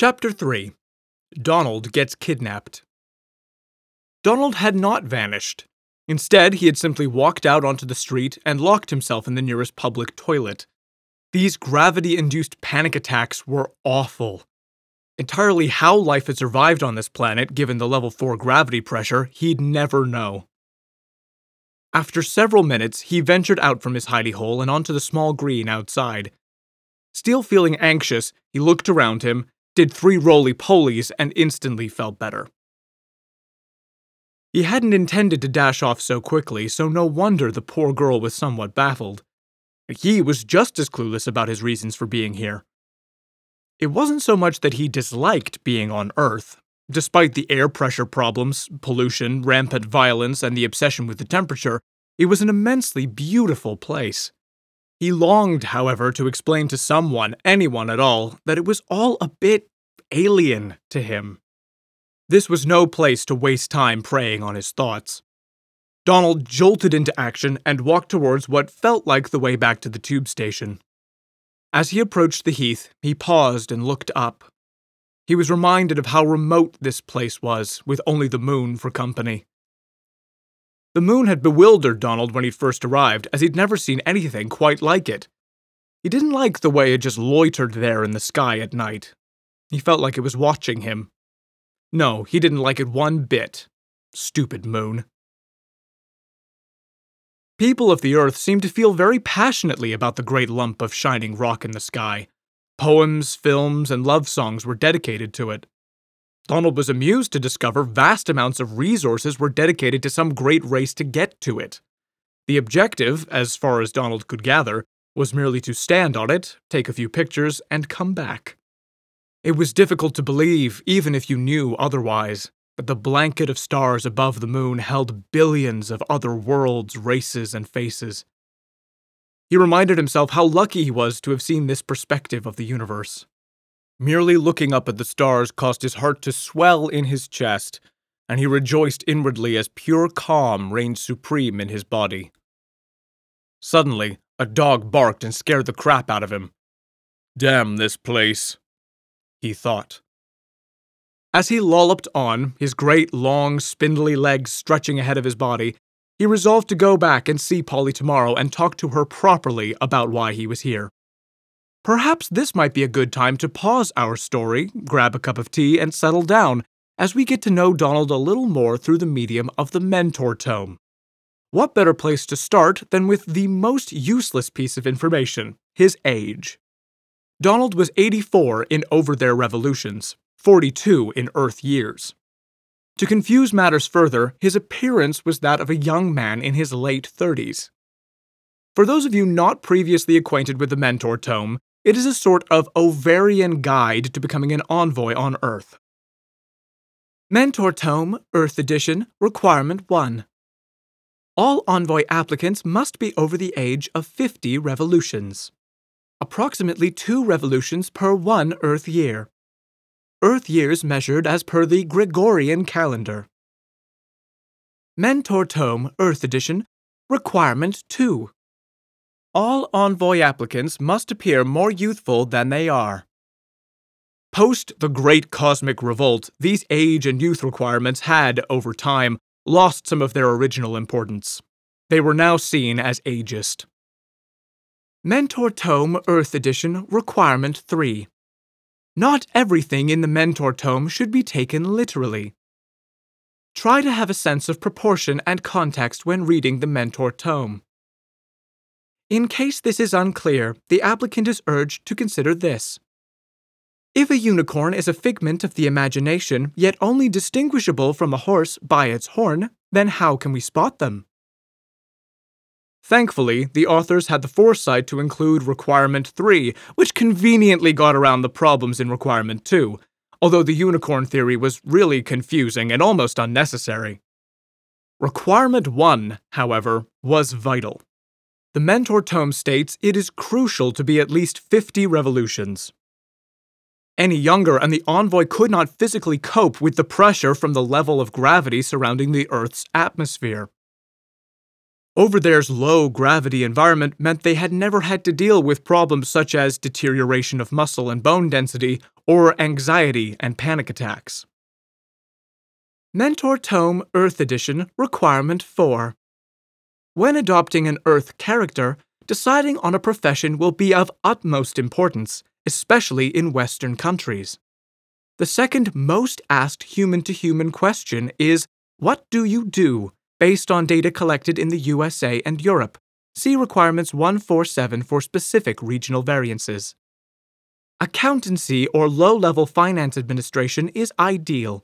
Chapter 3 Donald Gets Kidnapped. Donald had not vanished. Instead, he had simply walked out onto the street and locked himself in the nearest public toilet. These gravity induced panic attacks were awful. Entirely how life had survived on this planet, given the level 4 gravity pressure, he'd never know. After several minutes, he ventured out from his hidey hole and onto the small green outside. Still feeling anxious, he looked around him, did three roly polies, and instantly felt better. He hadn't intended to dash off so quickly, so no wonder the poor girl was somewhat baffled. He was just as clueless about his reasons for being here. It wasn't so much that he disliked being on Earth. Despite the air pressure problems, pollution, rampant violence, and the obsession with the temperature, it was an immensely beautiful place. He longed, however, to explain to someone, anyone at all, that it was all a bit alien to him. This was no place to waste time preying on his thoughts. Donald jolted into action and walked towards what felt like the way back to the tube station. As he approached the heath, he paused and looked up. He was reminded of how remote this place was, with only the moon for company. The moon had bewildered Donald when he first arrived, as he'd never seen anything quite like it. He didn't like the way it just loitered there in the sky at night. He felt like it was watching him. No, he didn't like it one bit. Stupid moon. People of the Earth seemed to feel very passionately about the great lump of shining rock in the sky. Poems, films, and love songs were dedicated to it. Donald was amused to discover vast amounts of resources were dedicated to some great race to get to it. The objective, as far as Donald could gather, was merely to stand on it, take a few pictures, and come back. It was difficult to believe, even if you knew otherwise, that the blanket of stars above the moon held billions of other worlds, races, and faces. He reminded himself how lucky he was to have seen this perspective of the universe. Merely looking up at the stars caused his heart to swell in his chest, and he rejoiced inwardly as pure calm reigned supreme in his body. Suddenly, a dog barked and scared the crap out of him. Damn this place, he thought. As he lolloped on, his great, long, spindly legs stretching ahead of his body, he resolved to go back and see Polly tomorrow and talk to her properly about why he was here. Perhaps this might be a good time to pause our story, grab a cup of tea, and settle down as we get to know Donald a little more through the medium of the Mentor Tome. What better place to start than with the most useless piece of information his age? Donald was 84 in Overthere Revolutions, 42 in Earth years. To confuse matters further, his appearance was that of a young man in his late 30s. For those of you not previously acquainted with the Mentor Tome, it is a sort of ovarian guide to becoming an envoy on Earth. Mentor Tome, Earth Edition, Requirement 1. All envoy applicants must be over the age of 50 revolutions. Approximately two revolutions per one Earth year. Earth years measured as per the Gregorian calendar. Mentor Tome, Earth Edition, Requirement 2. All envoy applicants must appear more youthful than they are. Post the Great Cosmic Revolt, these age and youth requirements had, over time, lost some of their original importance. They were now seen as ageist. Mentor Tome Earth Edition Requirement 3 Not everything in the Mentor Tome should be taken literally. Try to have a sense of proportion and context when reading the Mentor Tome. In case this is unclear, the applicant is urged to consider this. If a unicorn is a figment of the imagination, yet only distinguishable from a horse by its horn, then how can we spot them? Thankfully, the authors had the foresight to include Requirement 3, which conveniently got around the problems in Requirement 2, although the unicorn theory was really confusing and almost unnecessary. Requirement 1, however, was vital. The Mentor Tome states it is crucial to be at least 50 revolutions. Any younger, and the envoy could not physically cope with the pressure from the level of gravity surrounding the Earth's atmosphere. Overthere's low gravity environment meant they had never had to deal with problems such as deterioration of muscle and bone density or anxiety and panic attacks. Mentor Tome Earth Edition Requirement 4 When adopting an Earth character, deciding on a profession will be of utmost importance, especially in Western countries. The second most asked human to human question is What do you do? based on data collected in the USA and Europe. See requirements 147 for specific regional variances. Accountancy or low level finance administration is ideal.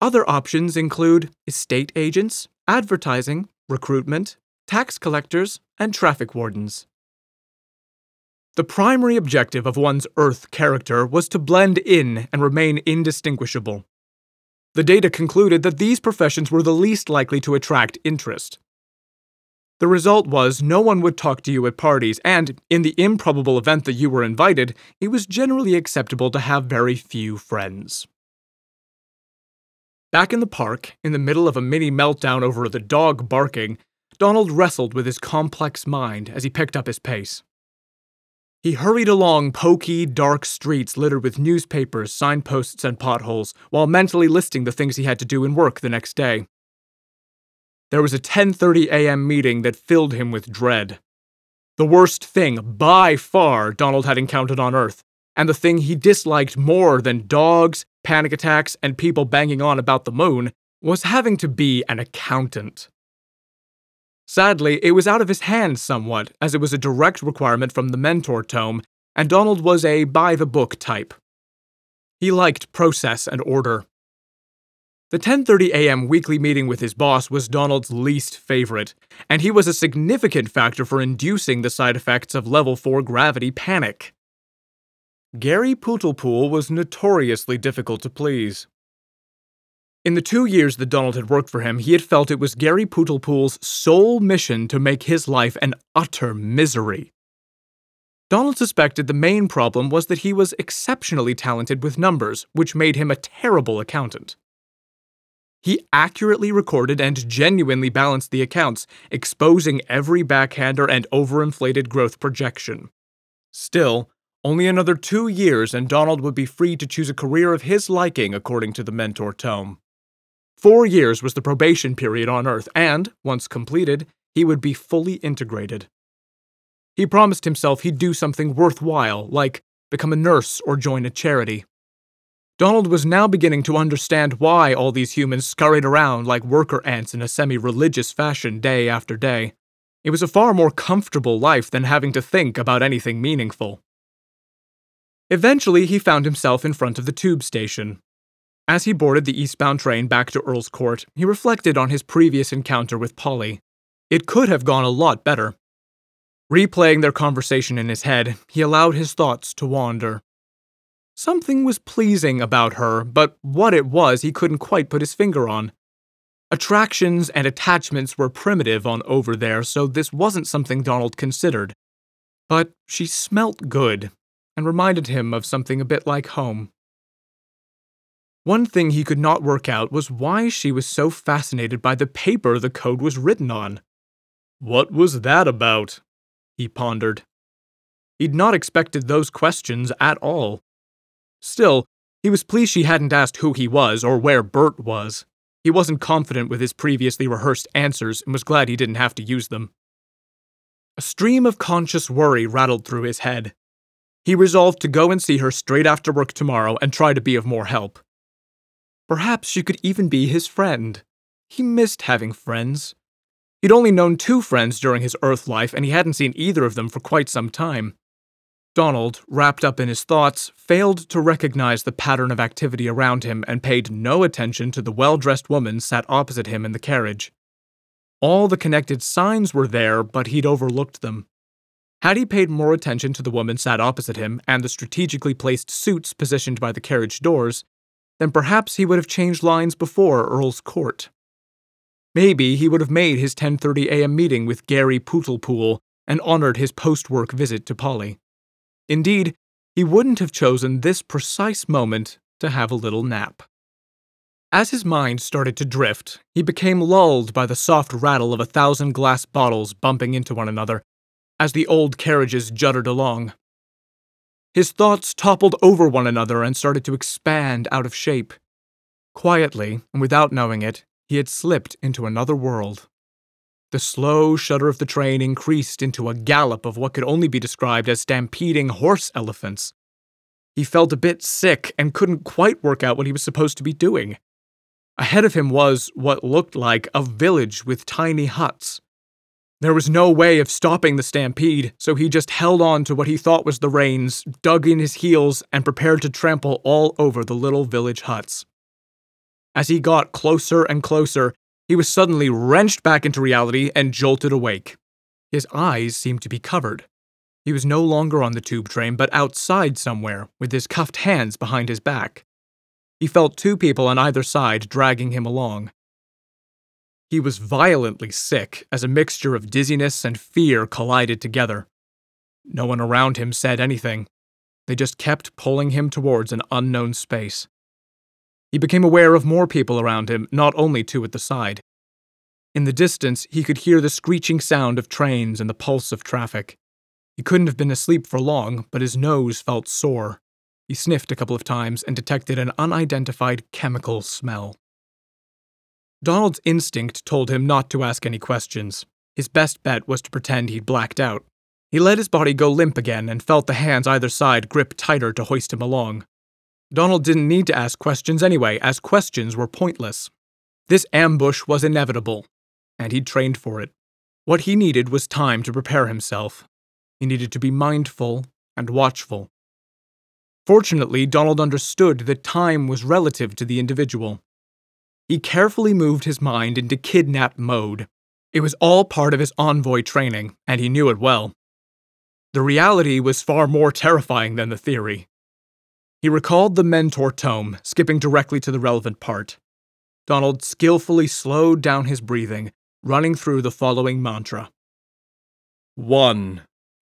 Other options include estate agents, advertising, recruitment, tax collectors, and traffic wardens. The primary objective of one's Earth character was to blend in and remain indistinguishable. The data concluded that these professions were the least likely to attract interest. The result was no one would talk to you at parties, and, in the improbable event that you were invited, it was generally acceptable to have very few friends. Back in the park, in the middle of a mini meltdown over the dog barking, Donald wrestled with his complex mind as he picked up his pace. He hurried along poky, dark streets littered with newspapers, signposts, and potholes, while mentally listing the things he had to do in work the next day. There was a 10:30 a.m. meeting that filled him with dread. The worst thing, by far, Donald had encountered on Earth, and the thing he disliked more than dogs, panic attacks, and people banging on about the moon, was having to be an accountant. Sadly, it was out of his hands somewhat, as it was a direct requirement from the Mentor tome, and Donald was a by the book type. He liked process and order. The 10:30 a.m. weekly meeting with his boss was Donald's least favorite, and he was a significant factor for inducing the side effects of level 4 gravity panic. Gary Pootlepool was notoriously difficult to please. In the two years that Donald had worked for him, he had felt it was Gary Pootlepool's sole mission to make his life an utter misery. Donald suspected the main problem was that he was exceptionally talented with numbers, which made him a terrible accountant. He accurately recorded and genuinely balanced the accounts, exposing every backhander and overinflated growth projection. Still, only another two years, and Donald would be free to choose a career of his liking, according to the Mentor Tome. Four years was the probation period on Earth, and, once completed, he would be fully integrated. He promised himself he'd do something worthwhile, like become a nurse or join a charity. Donald was now beginning to understand why all these humans scurried around like worker ants in a semi religious fashion day after day. It was a far more comfortable life than having to think about anything meaningful. Eventually, he found himself in front of the tube station. As he boarded the eastbound train back to Earl's Court, he reflected on his previous encounter with Polly. It could have gone a lot better. Replaying their conversation in his head, he allowed his thoughts to wander. Something was pleasing about her, but what it was he couldn't quite put his finger on. Attractions and attachments were primitive on Overthere, so this wasn't something Donald considered. But she smelt good, and reminded him of something a bit like home. One thing he could not work out was why she was so fascinated by the paper the code was written on. What was that about? he pondered. He'd not expected those questions at all. Still, he was pleased she hadn't asked who he was or where Bert was. He wasn't confident with his previously rehearsed answers and was glad he didn't have to use them. A stream of conscious worry rattled through his head. He resolved to go and see her straight after work tomorrow and try to be of more help. Perhaps she could even be his friend. He missed having friends. He'd only known two friends during his Earth life, and he hadn't seen either of them for quite some time. Donald, wrapped up in his thoughts, failed to recognize the pattern of activity around him and paid no attention to the well dressed woman sat opposite him in the carriage. All the connected signs were there, but he'd overlooked them. Had he paid more attention to the woman sat opposite him and the strategically placed suits positioned by the carriage doors, then perhaps he would have changed lines before Earl's Court. Maybe he would have made his 10:30 a.m. meeting with Gary Pootlepool and honored his post-work visit to Polly. Indeed, he wouldn't have chosen this precise moment to have a little nap. As his mind started to drift, he became lulled by the soft rattle of a thousand glass bottles bumping into one another as the old carriages juddered along. His thoughts toppled over one another and started to expand out of shape. Quietly, and without knowing it, he had slipped into another world. The slow shudder of the train increased into a gallop of what could only be described as stampeding horse elephants. He felt a bit sick and couldn't quite work out what he was supposed to be doing. Ahead of him was what looked like a village with tiny huts. There was no way of stopping the stampede, so he just held on to what he thought was the reins, dug in his heels, and prepared to trample all over the little village huts. As he got closer and closer, he was suddenly wrenched back into reality and jolted awake. His eyes seemed to be covered. He was no longer on the tube train, but outside somewhere, with his cuffed hands behind his back. He felt two people on either side dragging him along. He was violently sick as a mixture of dizziness and fear collided together. No one around him said anything. They just kept pulling him towards an unknown space. He became aware of more people around him, not only two at the side. In the distance, he could hear the screeching sound of trains and the pulse of traffic. He couldn't have been asleep for long, but his nose felt sore. He sniffed a couple of times and detected an unidentified chemical smell. Donald's instinct told him not to ask any questions. His best bet was to pretend he'd blacked out. He let his body go limp again and felt the hands either side grip tighter to hoist him along. Donald didn't need to ask questions anyway, as questions were pointless. This ambush was inevitable, and he'd trained for it. What he needed was time to prepare himself. He needed to be mindful and watchful. Fortunately, Donald understood that time was relative to the individual. He carefully moved his mind into kidnap mode. It was all part of his envoy training, and he knew it well. The reality was far more terrifying than the theory. He recalled the mentor tome, skipping directly to the relevant part. Donald skillfully slowed down his breathing, running through the following mantra One.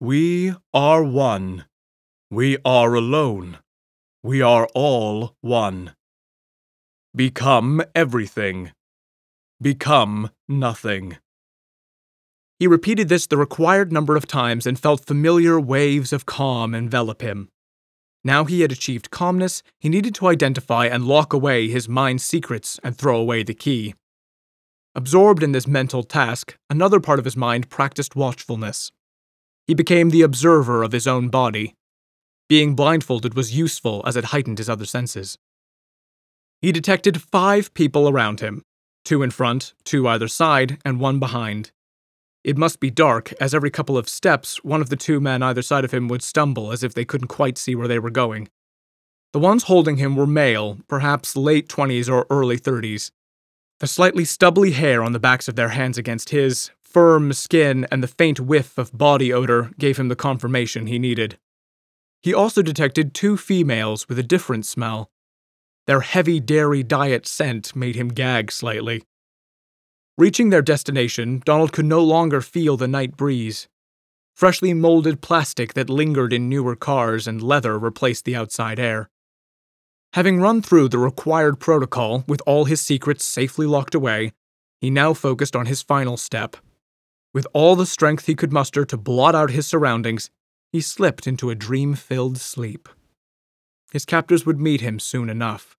We are one. We are alone. We are all one. Become everything. Become nothing. He repeated this the required number of times and felt familiar waves of calm envelop him. Now he had achieved calmness, he needed to identify and lock away his mind's secrets and throw away the key. Absorbed in this mental task, another part of his mind practiced watchfulness. He became the observer of his own body. Being blindfolded was useful as it heightened his other senses. He detected five people around him two in front, two either side, and one behind. It must be dark, as every couple of steps, one of the two men either side of him would stumble as if they couldn't quite see where they were going. The ones holding him were male, perhaps late 20s or early 30s. The slightly stubbly hair on the backs of their hands against his, firm skin, and the faint whiff of body odor gave him the confirmation he needed. He also detected two females with a different smell. Their heavy dairy diet scent made him gag slightly. Reaching their destination, Donald could no longer feel the night breeze. Freshly molded plastic that lingered in newer cars and leather replaced the outside air. Having run through the required protocol with all his secrets safely locked away, he now focused on his final step. With all the strength he could muster to blot out his surroundings, he slipped into a dream filled sleep. His captors would meet him soon enough.